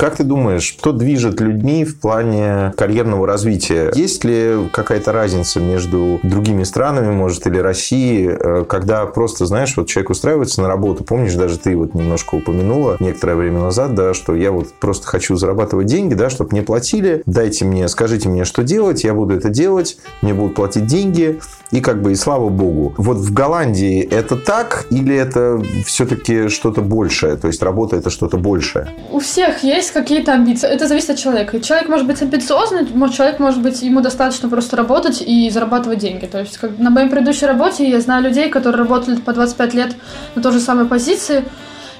Как ты думаешь, что движет людьми в плане карьерного развития? Есть ли какая-то разница между другими странами, может, или Россией, э, когда просто, знаешь, вот человек устраивается на работу, помнишь, даже ты вот немножко упомянула некоторое время назад, да, что я вот просто хочу зарабатывать деньги, да, чтобы мне платили, дайте мне, скажите мне, что делать, я буду это делать, мне будут платить деньги, и как бы и слава богу. Вот в Голландии это так или это все-таки что-то большее? То есть работа это что-то большее? У всех есть какие-то амбиции. Это зависит от человека. Человек может быть амбициозный, человек может быть, ему достаточно просто работать и зарабатывать деньги. То есть как на моей предыдущей работе я знаю людей, которые работали по 25 лет на той же самой позиции,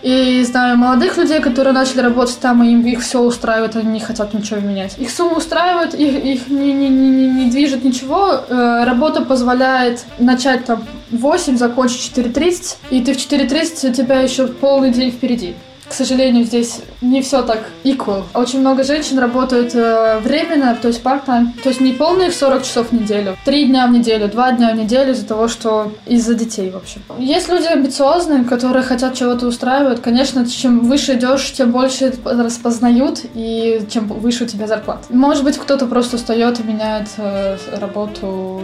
и знаю молодых людей, которые начали работать там, и им их все устраивает, они не хотят ничего менять. Их сумма устраивает, их, их не, не, не, не движет ничего. Э, работа позволяет начать там 8, закончить 4.30, и ты в 4.30 у тебя еще полный день впереди к сожалению, здесь не все так equal. Очень много женщин работают э, временно, то есть part-time. То есть не полные 40 часов в неделю, 3 дня в неделю, 2 дня в неделю из-за того, что из-за детей, в общем. Есть люди амбициозные, которые хотят чего-то устраивать. Конечно, чем выше идешь, тем больше распознают и чем выше у тебя зарплата. Может быть, кто-то просто устает и меняет э, работу,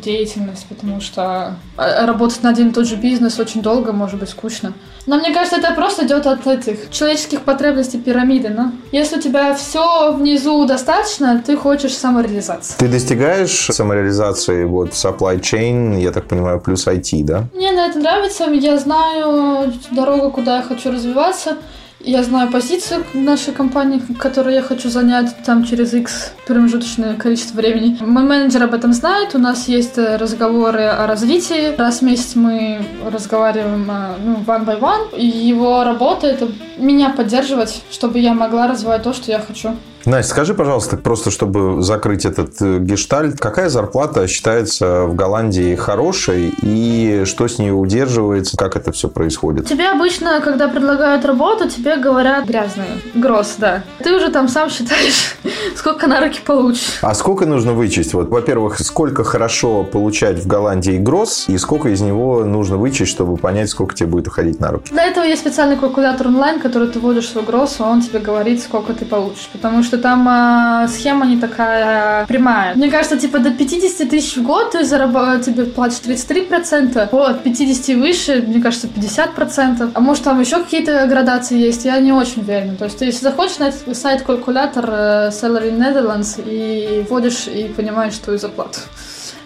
деятельность, потому что э, работать на один и тот же бизнес очень долго, может быть, скучно. Но мне кажется, это просто идет от этих человеческих потребностей пирамиды. Но если у тебя все внизу достаточно, ты хочешь самореализации. Ты достигаешь самореализации вот supply chain, я так понимаю, плюс IT, да? Мне на это нравится. Я знаю дорогу, куда я хочу развиваться. Я знаю позицию нашей компании, которую я хочу занять там через X промежуточное количество времени. Мой менеджер об этом знает, у нас есть э, разговоры о развитии. Раз в месяц мы разговариваем э, ну, one by one, и его работа — это меня поддерживать, чтобы я могла развивать то, что я хочу. Настя, скажи, пожалуйста, просто чтобы закрыть этот э, гештальт, какая зарплата считается в Голландии хорошей и что с ней удерживается, как это все происходит? Тебе обычно, когда предлагают работу, тебе говорят грязные, гроз, да. Ты уже там сам считаешь, сколько на руки получишь. А сколько нужно вычесть? Вот, во-первых, сколько хорошо получать в Голландии гроз и сколько из него нужно вычесть, чтобы понять, сколько тебе будет уходить на руки? Для этого есть специальный калькулятор онлайн, который ты вводишь свой гроз, и он тебе говорит, сколько ты получишь. Потому что там э, схема не такая прямая. Мне кажется, типа до 50 тысяч в год ты зарабатываешь, тебе платишь 33%, от 50 и выше, мне кажется, 50%. А может там еще какие-то градации есть, я не очень уверена. То есть ты, если заходишь на этот сайт калькулятор э, Salary Netherlands и вводишь и понимаешь твою зарплату.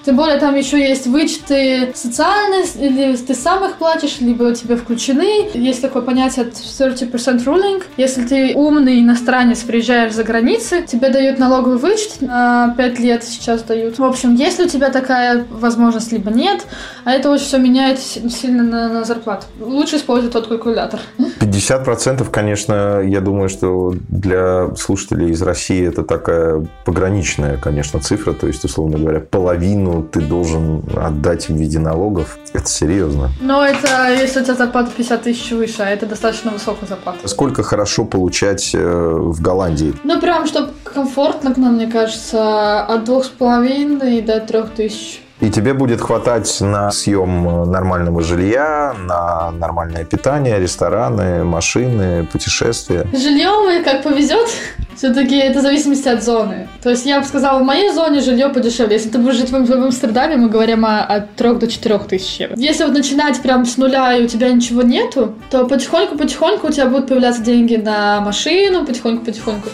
Тем более там еще есть вычеты социальные, или ты сам их платишь, либо тебе включены. Есть такое понятие 30% ruling. Если ты умный иностранец, приезжаешь за границы, тебе дают налоговый вычет на 5 лет сейчас дают. В общем, если у тебя такая возможность, либо нет, а это очень все меняет сильно на, на зарплату. Лучше использовать тот калькулятор. 50%, конечно, я думаю, что для слушателей из России это такая пограничная, конечно, цифра. То есть, условно говоря, половину половину ты должен отдать в виде налогов. Это серьезно. Но это если у тебя зарплата 50 тысяч выше, а это достаточно высокая зарплата. Сколько хорошо получать э, в Голландии? Ну, прям, чтобы комфортно, мне кажется, от двух с половиной до трех тысяч. И тебе будет хватать на съем нормального жилья, на нормальное питание, рестораны, машины, путешествия. Жилье, как повезет, все-таки это в зависимости от зоны. То есть я бы сказала, в моей зоне жилье подешевле. Если ты будешь жить в, в Амстердаме, мы говорим о, от 3 до 4 тысяч. Если вот начинать прям с нуля и у тебя ничего нету, то потихоньку-потихоньку у тебя будут появляться деньги на машину, потихоньку-потихоньку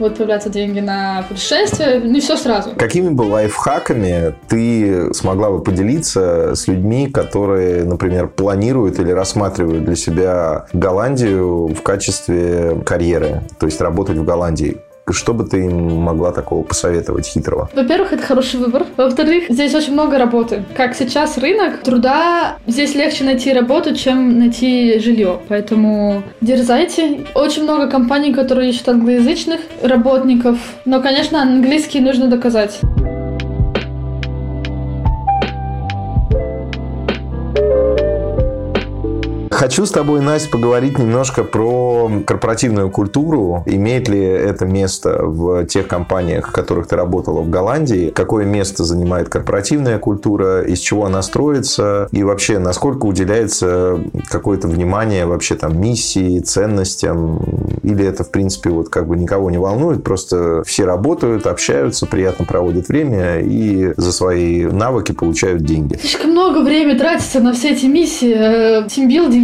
будут появляться деньги на путешествия, не все сразу. Какими бы лайфхаками ты смогла бы поделиться с людьми, которые, например, планируют или рассматривают для себя Голландию в качестве карьеры, то есть работать в Голландии? Что бы ты им могла такого посоветовать хитрого? Во-первых, это хороший выбор. Во-вторых, здесь очень много работы. Как сейчас рынок труда, здесь легче найти работу, чем найти жилье. Поэтому дерзайте. Очень много компаний, которые ищут англоязычных работников. Но, конечно, английский нужно доказать. Хочу с тобой, Настя, поговорить немножко про корпоративную культуру. Имеет ли это место в тех компаниях, в которых ты работала в Голландии? Какое место занимает корпоративная культура? Из чего она строится? И вообще, насколько уделяется какое-то внимание вообще там миссии, ценностям? Или это, в принципе, вот как бы никого не волнует? Просто все работают, общаются, приятно проводят время и за свои навыки получают деньги. Слишком много времени тратится на все эти миссии, э,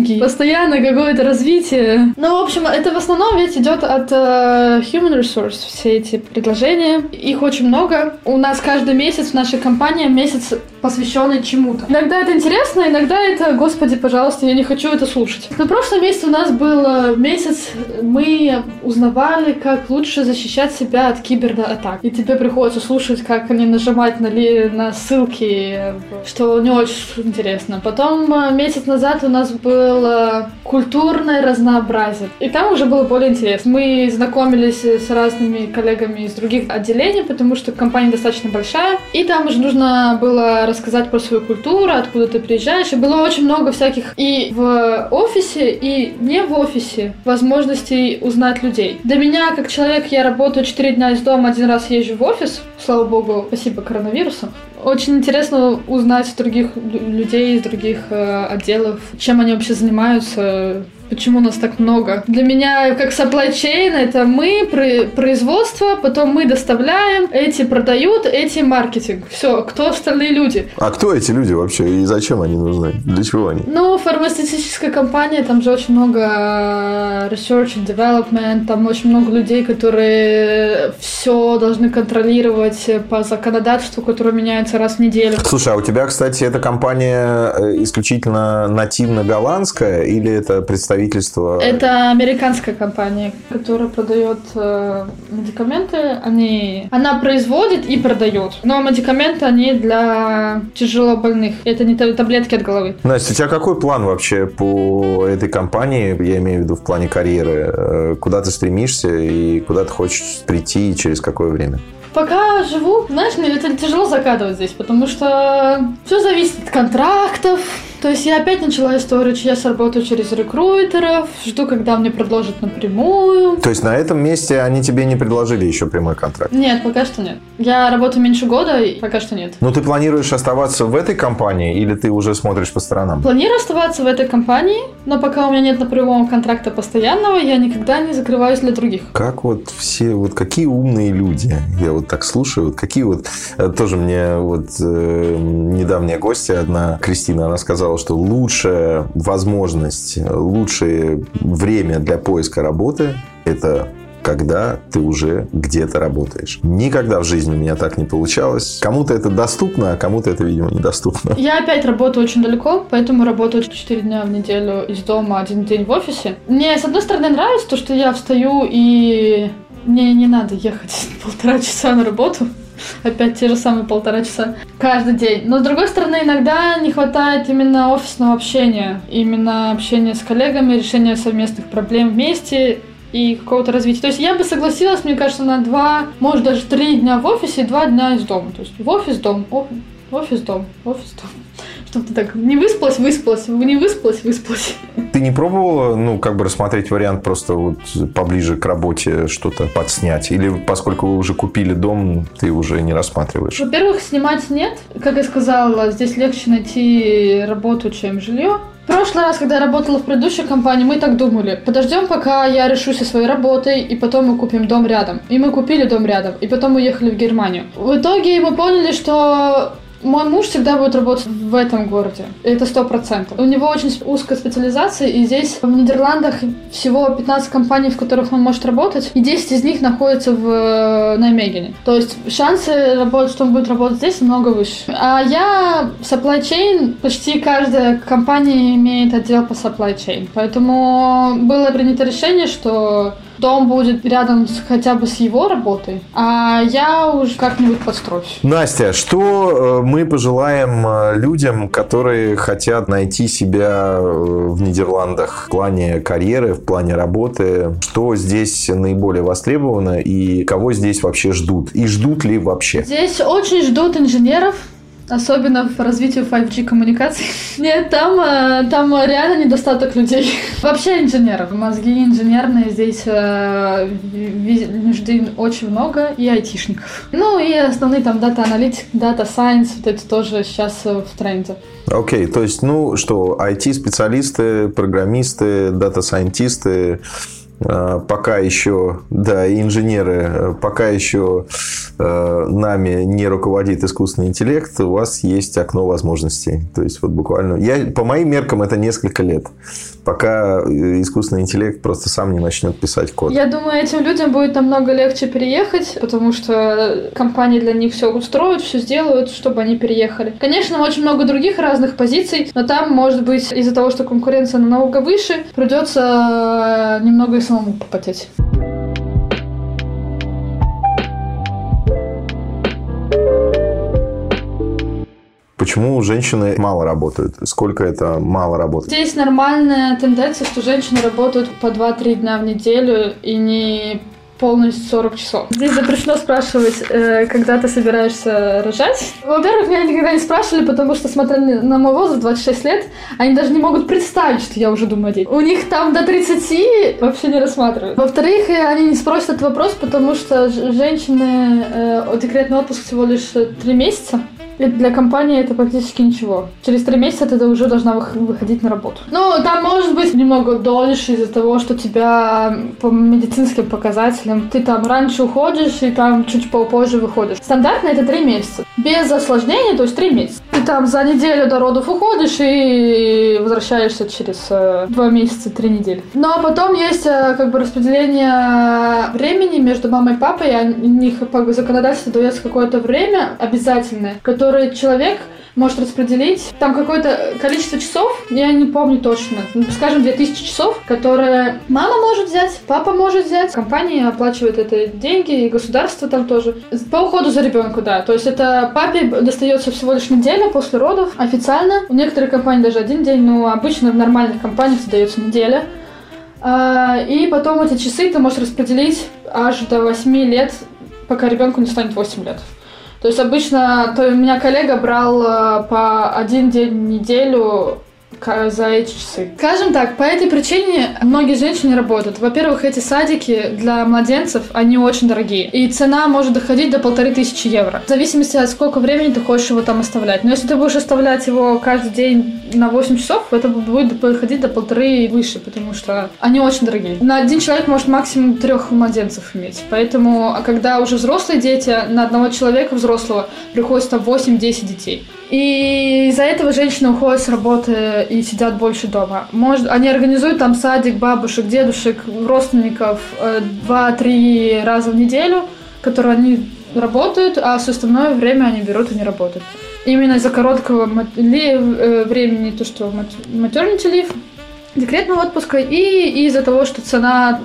тимбилдинги, постоянно какое-то развитие. Ну, в общем, это в основном ведь идет от э, Human Resource, все эти предложения. Их очень много. У нас каждый месяц в нашей компании месяц посвященный чему-то. Иногда это интересно, иногда это, господи, пожалуйста, я не хочу это слушать. На прошлом месяце у нас был э, месяц, мы узнавали, как лучше защищать себя от кибератак. И тебе приходится слушать, как они нажимать на, ли, на ссылки, что не очень интересно. Потом э, месяц назад у нас было культурное разнообразие. И там уже было более интересно. Мы знакомились с разными коллегами из других отделений, потому что компания достаточно большая. И там уже нужно было рассказать про свою культуру, откуда ты приезжаешь. И было очень много всяких и в офисе, и не в офисе возможностей узнать людей. Для меня, как человек, я работаю 4 дня из дома, один раз езжу в офис. Слава богу, спасибо коронавирусу. Очень интересно узнать других людей из других э, отделов, чем они вообще занимаются, Почему нас так много? Для меня, как supply chain, это мы, производство, потом мы доставляем, эти продают, эти маркетинг. Все, кто остальные люди? А кто эти люди вообще и зачем они нужны? Для чего они? Ну, фармацевтическая компания, там же очень много э, research and development, там очень много людей, которые все должны контролировать по законодательству, которое меняется раз в неделю. Слушай, а у тебя, кстати, эта компания э, исключительно нативно голландская или это представитель представительство? Это американская компания, которая продает э, медикаменты. Они, она производит и продает. Но медикаменты они для тяжелобольных. Это не таблетки от головы. Настя, у тебя какой план вообще по этой компании? Я имею в виду в плане карьеры. Э, куда ты стремишься и куда ты хочешь прийти и через какое время? Пока живу, знаешь, мне это тяжело закадывать здесь, потому что все зависит от контрактов, то есть я опять начала историю, я работаю через рекрутеров, жду, когда мне предложат напрямую. То есть на этом месте они тебе не предложили еще прямой контракт? Нет, пока что нет. Я работаю меньше года, и пока что нет. Ну ты планируешь оставаться в этой компании или ты уже смотришь по сторонам? Планирую оставаться в этой компании, но пока у меня нет напрямую контракта постоянного, я никогда не закрываюсь для других. Как вот все, вот какие умные люди. Я вот так слушаю, вот какие вот... Э, тоже мне вот э, недавняя гостья одна, Кристина, она сказала, сказал, что лучшая возможность, лучшее время для поиска работы – это когда ты уже где-то работаешь. Никогда в жизни у меня так не получалось. Кому-то это доступно, а кому-то это, видимо, недоступно. Я опять работаю очень далеко, поэтому работаю 4 дня в неделю из дома, один день в офисе. Мне, с одной стороны, нравится то, что я встаю и мне не надо ехать полтора часа на работу опять те же самые полтора часа каждый день. Но с другой стороны, иногда не хватает именно офисного общения, именно общения с коллегами, решения совместных проблем вместе и какого-то развития. То есть я бы согласилась, мне кажется, на два, может даже три дня в офисе и два дня из дома. То есть в офис, дом, офис, дом, офис, дом. Чтобы ты так не выспалась, выспалась, не выспалась, выспалась. Ты не пробовала, ну, как бы рассмотреть вариант просто вот поближе к работе что-то подснять? Или поскольку вы уже купили дом, ты уже не рассматриваешь? Во-первых, снимать нет. Как я сказала, здесь легче найти работу, чем жилье. В прошлый раз, когда я работала в предыдущей компании, мы так думали. Подождем, пока я решусь со своей работой, и потом мы купим дом рядом. И мы купили дом рядом, и потом уехали в Германию. В итоге мы поняли, что мой муж всегда будет работать в этом городе. Это сто процентов. У него очень узкая специализация, и здесь в Нидерландах всего 15 компаний, в которых он может работать, и 10 из них находятся в э, Наймегене. То есть шансы, работать, что он будет работать здесь, намного выше. А я supply chain, почти каждая компания имеет отдел по supply chain. Поэтому было принято решение, что дом будет рядом с, хотя бы с его работой, а я уже как-нибудь подстроюсь. Настя, что э, мы пожелаем э, людям, которые хотят найти себя э, в Нидерландах в плане карьеры, в плане работы? Что здесь наиболее востребовано и кого здесь вообще ждут? И ждут ли вообще? Здесь очень ждут инженеров, Особенно в развитии 5G коммуникаций. Нет, там, э, там реально недостаток людей. Вообще инженеров. Мозги инженерные здесь э, нужды очень много и айтишников. Ну и основные там data-аналитик, data science, вот это тоже сейчас э, в тренде. Okay, okay, то есть, ну что, IT-специалисты, программисты, data scientist ы, пока еще, да, инженеры, э, пока еще э, нами не руководит искусственный интеллект, у вас есть окно возможностей. То есть, вот буквально... Я, по моим меркам, это несколько лет, пока искусственный интеллект просто сам не начнет писать код. Я думаю, этим людям будет намного легче переехать, потому что компании для них все устроят, все сделают, чтобы они переехали. Конечно, очень много других разных позиций, но там, может быть, из-за того, что конкуренция намного выше, придется немного самому попотеть. Почему женщины мало работают? Сколько это мало работает? Здесь нормальная тенденция, что женщины работают по 2-3 дня в неделю и не полностью 40 часов. Здесь запрещено спрашивать, э, когда ты собираешься рожать. Во-первых, меня никогда не спрашивали, потому что, смотря на мой возраст, 26 лет, они даже не могут представить, что я уже думаю о детях. У них там до 30 вообще не рассматривают. Во-вторых, э, они не спросят этот вопрос, потому что женщины, э, декретный отпуск всего лишь 3 месяца. Для компании это практически ничего. Через три месяца ты уже должна выходить на работу. Ну, там может быть немного дольше из-за того, что тебя по медицинским показателям ты там раньше уходишь и там чуть попозже выходишь. Стандартно это три месяца. Без осложнений, то есть три месяца. Ты там за неделю до родов уходишь и возвращаешься через э, два месяца, три недели. Но потом есть э, как бы распределение времени между мамой и папой. У них по законодательству дается какое-то время обязательное, которое человек может распределить. Там какое-то количество часов, я не помню точно, ну, скажем, 2000 часов, которые мама может взять, папа может взять, компания оплачивает это деньги, и государство там тоже. По уходу за ребенком, да. То есть это папе достается всего лишь неделя после родов официально. У некоторых компаний даже один день, но обычно в нормальных компаниях дается неделя. А, и потом эти часы ты можешь распределить аж до 8 лет, пока ребенку не станет 8 лет. То есть обычно то у меня коллега брал э, по один день в неделю за эти часы. Скажем так, по этой причине многие женщины работают. Во-первых, эти садики для младенцев, они очень дорогие. И цена может доходить до полторы тысячи евро. В зависимости от сколько времени ты хочешь его там оставлять. Но если ты будешь оставлять его каждый день на 8 часов, это будет доходить до полторы и выше, потому что они очень дорогие. На один человек может максимум трех младенцев иметь. Поэтому, а когда уже взрослые дети, на одного человека взрослого приходится там 8-10 детей. И из-за этого женщины уходят с работы и сидят больше дома. Может, они организуют там садик бабушек, дедушек, родственников э, два-три раза в неделю, которые они работают, а все остальное время они берут и не работают. Именно из-за короткого э, времени, то, что maternity leave, декретного отпуска, и из-за того, что цена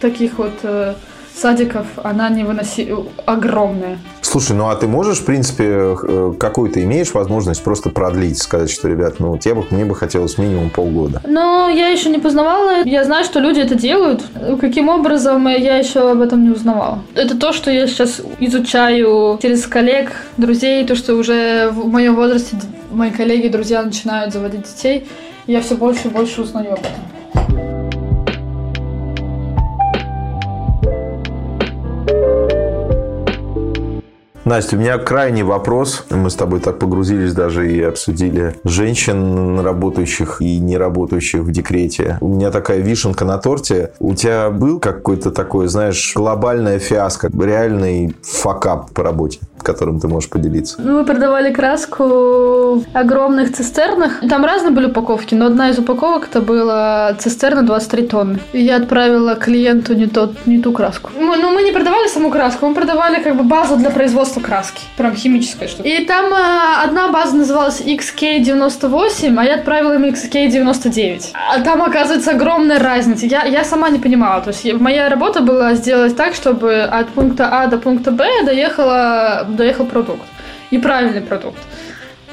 таких вот э, садиков, она не выноси... огромная. Слушай, ну а ты можешь, в принципе, э, какую-то имеешь возможность просто продлить, сказать, что, ребят, ну, тебе бы, мне бы хотелось минимум полгода? Ну, я еще не познавала. Я знаю, что люди это делают. Каким образом, я еще об этом не узнавала. Это то, что я сейчас изучаю через коллег, друзей, то, что уже в моем возрасте мои коллеги, друзья начинают заводить детей. Я все больше и больше узнаю об этом. Настя, у меня крайний вопрос. Мы с тобой так погрузились даже и обсудили женщин, работающих и не работающих в декрете. У меня такая вишенка на торте. У тебя был какой-то такой, знаешь, глобальная фиаско, реальный факап по работе? которым ты можешь поделиться? Мы продавали краску в огромных цистернах. Там разные были упаковки, но одна из упаковок это была цистерна 23 тонны. И я отправила клиенту не, тот, не ту краску. Мы, ну, мы не продавали саму краску, мы продавали как бы базу для производства краски. Прям химическая штука. И там э, одна база называлась XK98, а я отправила им XK99. А там, оказывается, огромная разница. Я, я сама не понимала. То есть моя работа была сделать так, чтобы от пункта А до пункта Б доехала доехал продукт. И правильный продукт.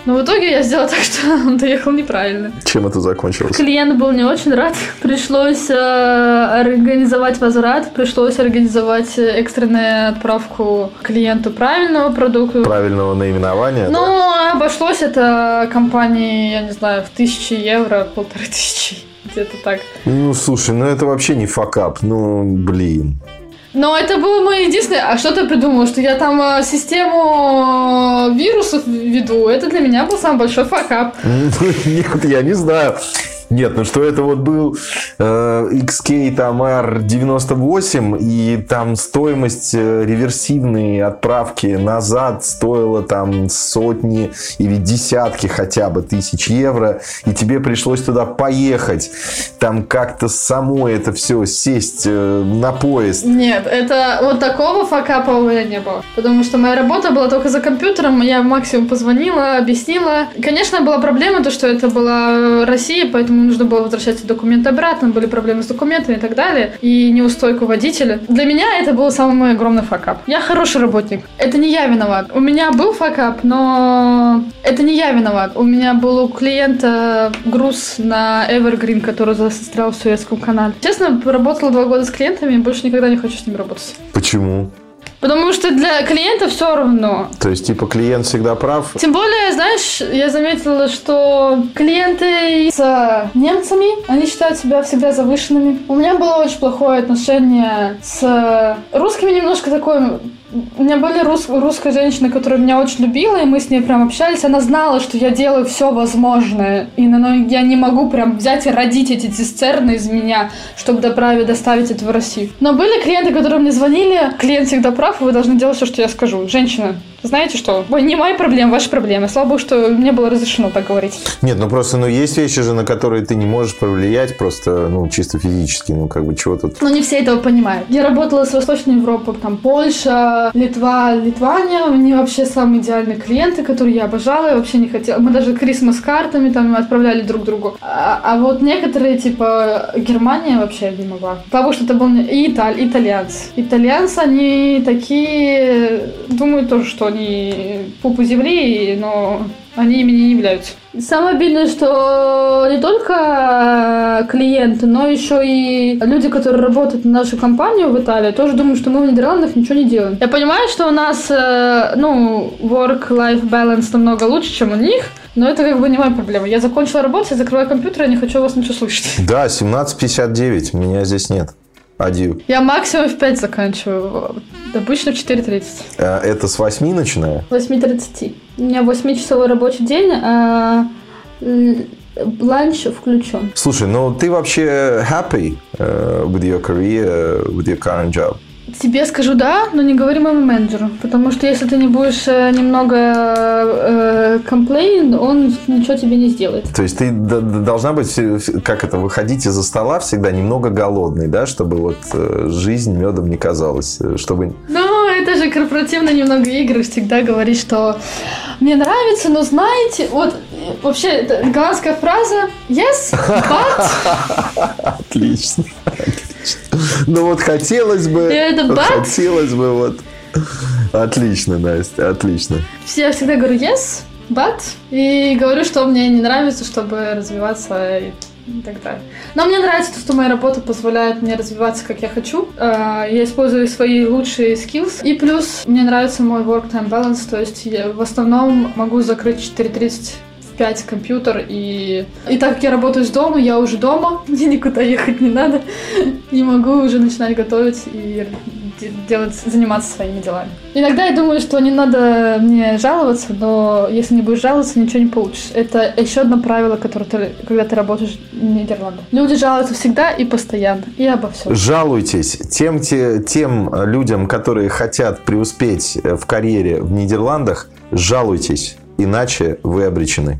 Но в итоге я сделала так, что он доехал неправильно. Чем это закончилось? Клиент был не очень рад. Пришлось э, организовать возврат, пришлось организовать экстренную отправку клиенту правильного продукта. Правильного наименования? Ну, да? обошлось это компании, я не знаю, в тысячи евро, полторы тысячи. Где-то так. Ну, слушай, ну это вообще не факап. Ну, блин. Но это было мое единственное. А что ты придумал? Что я там э, систему вирусов веду? Это для меня был самый большой факап. Нет, я не знаю. Нет, ну что это вот был э, XK там R98, и там стоимость э, реверсивной отправки назад стоила там сотни или десятки хотя бы тысяч евро, и тебе пришлось туда поехать, там как-то самой это все сесть э, на поезд. Нет, это вот такого факапа у меня не было. Потому что моя работа была только за компьютером, я максимум позвонила, объяснила. Конечно, была проблема, то, что это была Россия, поэтому нужно было возвращать документы обратно, были проблемы с документами и так далее, и неустойку водителя. Для меня это был самый мой огромный факап. Я хороший работник. Это не я виноват. У меня был факап, но это не я виноват. У меня был у клиента груз на Evergreen, который застрял в Суэцком канале. Честно, работала два года с клиентами, и больше никогда не хочу с ними работать. Почему? Потому что для клиента все равно. То есть, типа, клиент всегда прав? Тем более, знаешь, я заметила, что клиенты с немцами, они считают себя всегда завышенными. У меня было очень плохое отношение с русскими, немножко такое у меня были рус, русская женщина, которая меня очень любила, и мы с ней прям общались. Она знала, что я делаю все возможное, и но я не могу прям взять и родить эти цистерны из меня, чтобы доправить, доставить это в Россию. Но были клиенты, которые мне звонили, клиент всегда прав, вы должны делать все, что я скажу. Женщина, знаете что, не мои проблемы, ваши проблемы. Слава богу, что мне было разрешено так говорить. Нет, ну просто, ну есть вещи же, на которые ты не можешь повлиять просто, ну, чисто физически, ну, как бы, чего тут... Но не все этого понимают. Я работала с Восточной Европой, там, Польша, Литва, Литвания, они вообще самые идеальные клиенты, которые я обожала, я вообще не хотела. Мы даже крисмас-картами там отправляли друг другу. А, а вот некоторые, типа, Германия вообще не могла. Потому что это был и Италь, итальянцы. Итальянцы, они такие, думаю тоже, что они пупу земли, но они ими не являются. Самое обидное, что не только клиенты, но еще и люди, которые работают на нашу компанию в Италии, тоже думают, что мы в Нидерландах ничего не делаем. Я понимаю, что у нас, э, ну, work-life balance намного лучше, чем у них, но это как бы не моя проблема. Я закончила работать, я закрываю компьютер, я не хочу вас ничего слышать. Да, 17.59, меня здесь нет. Адью. Я максимум в 5 заканчиваю. Обычно в 4.30. Э, это с 8 начиная? 8.30. У меня 8-часовой рабочий день, а ланч включен. Слушай, ну ты вообще happy uh, with your career, with your current job? Тебе скажу да, но не говори моему менеджеру. Потому что если ты не будешь э, немного э, комплейн, он ничего тебе не сделает. То есть ты должна быть, как это, выходить из-за стола всегда немного голодный, да, чтобы вот э, жизнь медом не казалась, чтобы... Ну, это же корпоративные немного игры, всегда говорить, что мне нравится, но знаете, вот вообще голландская фраза yes, but... Отлично. Ну вот хотелось бы... Это Хотелось бы вот... Отлично, Настя, отлично. Я всегда говорю yes, but, и говорю, что мне не нравится, чтобы развиваться и так далее. Но мне нравится то, что моя работа позволяет мне развиваться, как я хочу. А, я использую свои лучшие skills. И плюс мне нравится мой work-time balance, то есть я в основном могу закрыть 4.30 5 компьютер, и... И так как я работаю с дома, я уже дома, мне никуда ехать не надо, не могу уже начинать готовить и делать, заниматься своими делами. Иногда я думаю, что не надо мне жаловаться, но если не будешь жаловаться, ничего не получишь. Это еще одно правило, которое ты, когда ты работаешь в Нидерландах. Люди жалуются всегда и постоянно, и обо всем. Жалуйтесь тем, те, тем людям, которые хотят преуспеть в карьере в Нидерландах, жалуйтесь иначе вы обречены.